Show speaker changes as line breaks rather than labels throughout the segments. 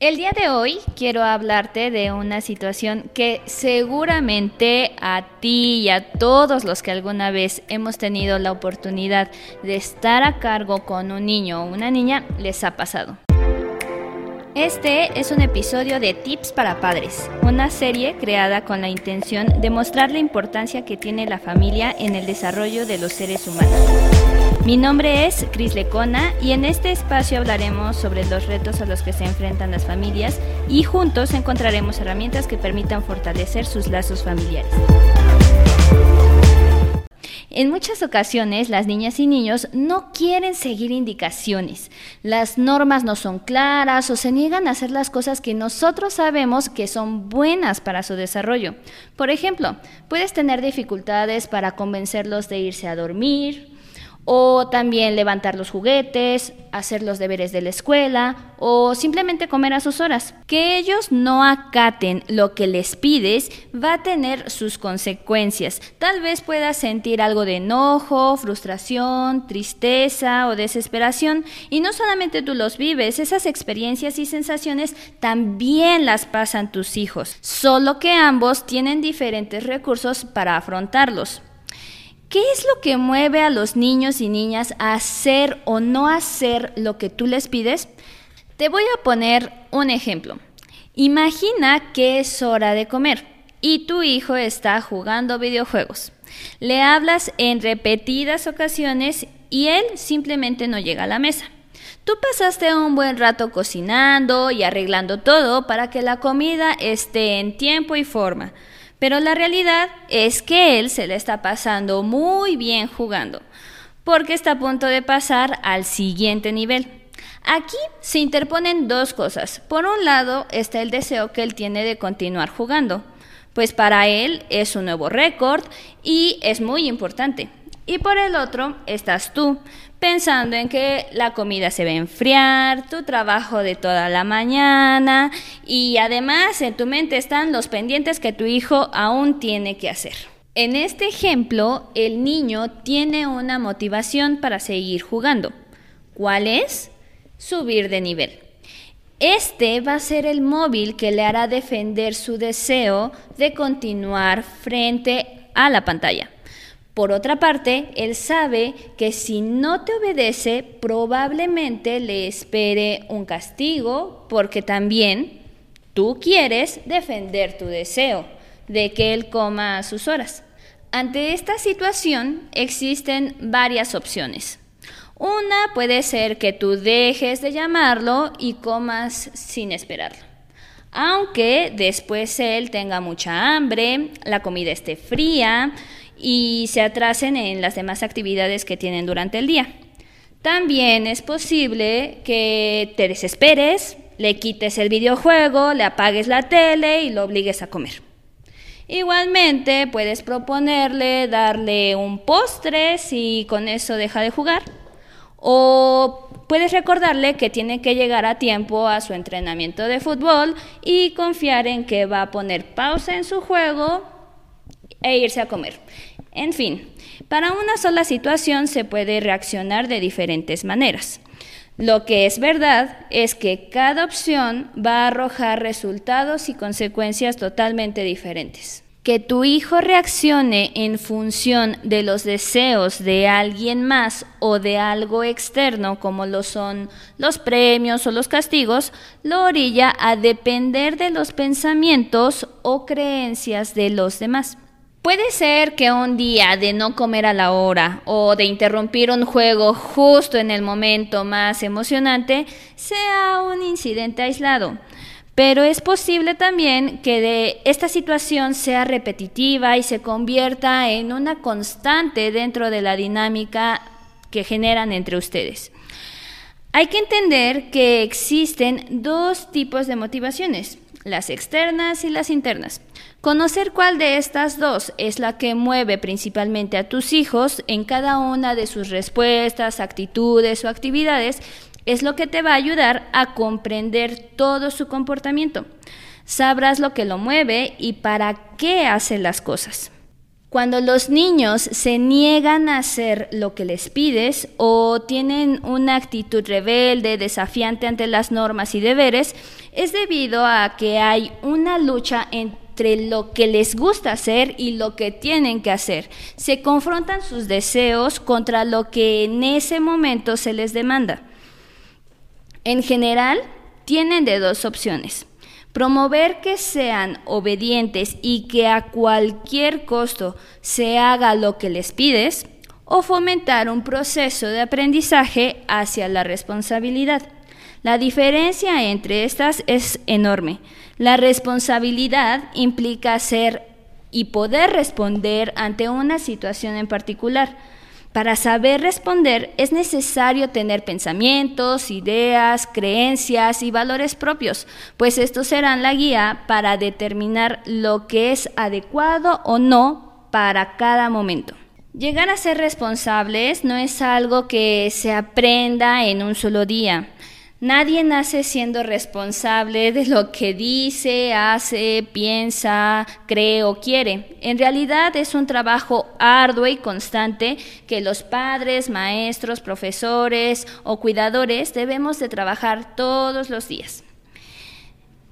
El día de hoy quiero hablarte de una situación que seguramente a ti y a todos los que alguna vez hemos tenido la oportunidad de estar a cargo con un niño o una niña les ha pasado. Este es un episodio de Tips para Padres, una serie creada con la intención de mostrar la importancia que tiene la familia en el desarrollo de los seres humanos. Mi nombre es Cris Lecona y en este espacio hablaremos sobre los retos a los que se enfrentan las familias y juntos encontraremos herramientas que permitan fortalecer sus lazos familiares. En muchas ocasiones las niñas y niños no quieren seguir indicaciones. Las normas no son claras o se niegan a hacer las cosas que nosotros sabemos que son buenas para su desarrollo. Por ejemplo, puedes tener dificultades para convencerlos de irse a dormir, o también levantar los juguetes, hacer los deberes de la escuela o simplemente comer a sus horas. Que ellos no acaten lo que les pides va a tener sus consecuencias. Tal vez puedas sentir algo de enojo, frustración, tristeza o desesperación y no solamente tú los vives, esas experiencias y sensaciones también las pasan tus hijos, solo que ambos tienen diferentes recursos para afrontarlos. ¿Qué es lo que mueve a los niños y niñas a hacer o no hacer lo que tú les pides? Te voy a poner un ejemplo. Imagina que es hora de comer y tu hijo está jugando videojuegos. Le hablas en repetidas ocasiones y él simplemente no llega a la mesa. Tú pasaste un buen rato cocinando y arreglando todo para que la comida esté en tiempo y forma. Pero la realidad es que él se le está pasando muy bien jugando, porque está a punto de pasar al siguiente nivel. Aquí se interponen dos cosas. Por un lado está el deseo que él tiene de continuar jugando, pues para él es un nuevo récord y es muy importante. Y por el otro estás tú, pensando en que la comida se va a enfriar, tu trabajo de toda la mañana y además en tu mente están los pendientes que tu hijo aún tiene que hacer. En este ejemplo, el niño tiene una motivación para seguir jugando. ¿Cuál es? Subir de nivel. Este va a ser el móvil que le hará defender su deseo de continuar frente a la pantalla. Por otra parte, él sabe que si no te obedece, probablemente le espere un castigo, porque también tú quieres defender tu deseo de que él coma a sus horas. Ante esta situación existen varias opciones. Una puede ser que tú dejes de llamarlo y comas sin esperarlo. Aunque después él tenga mucha hambre, la comida esté fría, y se atrasen en las demás actividades que tienen durante el día. También es posible que te desesperes, le quites el videojuego, le apagues la tele y lo obligues a comer. Igualmente puedes proponerle darle un postre si con eso deja de jugar. O puedes recordarle que tiene que llegar a tiempo a su entrenamiento de fútbol y confiar en que va a poner pausa en su juego e irse a comer. En fin, para una sola situación se puede reaccionar de diferentes maneras. Lo que es verdad es que cada opción va a arrojar resultados y consecuencias totalmente diferentes. Que tu hijo reaccione en función de los deseos de alguien más o de algo externo, como lo son los premios o los castigos, lo orilla a depender de los pensamientos o creencias de los demás. Puede ser que un día de no comer a la hora o de interrumpir un juego justo en el momento más emocionante sea un incidente aislado. Pero es posible también que de esta situación sea repetitiva y se convierta en una constante dentro de la dinámica que generan entre ustedes. Hay que entender que existen dos tipos de motivaciones, las externas y las internas. Conocer cuál de estas dos es la que mueve principalmente a tus hijos en cada una de sus respuestas, actitudes o actividades es lo que te va a ayudar a comprender todo su comportamiento. Sabrás lo que lo mueve y para qué hace las cosas. Cuando los niños se niegan a hacer lo que les pides o tienen una actitud rebelde, desafiante ante las normas y deberes, es debido a que hay una lucha entre lo que les gusta hacer y lo que tienen que hacer. Se confrontan sus deseos contra lo que en ese momento se les demanda. En general, tienen de dos opciones Promover que sean obedientes y que a cualquier costo se haga lo que les pides o fomentar un proceso de aprendizaje hacia la responsabilidad. La diferencia entre estas es enorme. La responsabilidad implica ser y poder responder ante una situación en particular. Para saber responder es necesario tener pensamientos, ideas, creencias y valores propios, pues estos serán la guía para determinar lo que es adecuado o no para cada momento. Llegar a ser responsables no es algo que se aprenda en un solo día. Nadie nace siendo responsable de lo que dice, hace, piensa, cree o quiere. En realidad es un trabajo arduo y constante que los padres, maestros, profesores o cuidadores debemos de trabajar todos los días.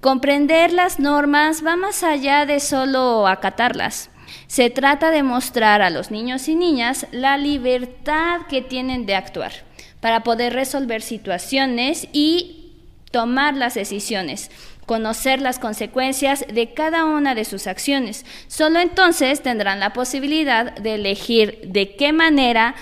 Comprender las normas va más allá de solo acatarlas. Se trata de mostrar a los niños y niñas la libertad que tienen de actuar para poder resolver situaciones y tomar las decisiones, conocer las consecuencias de cada una de sus acciones. Solo entonces tendrán la posibilidad de elegir de qué manera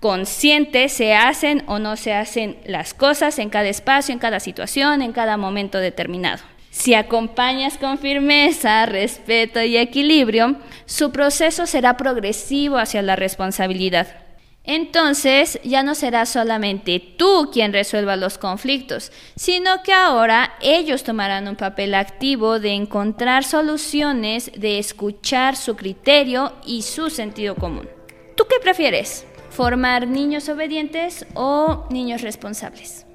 consciente se hacen o no se hacen las cosas en cada espacio, en cada situación, en cada momento determinado. Si acompañas con firmeza, respeto y equilibrio, su proceso será progresivo hacia la responsabilidad. Entonces ya no será solamente tú quien resuelva los conflictos, sino que ahora ellos tomarán un papel activo de encontrar soluciones, de escuchar su criterio y su sentido común. ¿Tú qué prefieres? ¿Formar niños obedientes o niños responsables?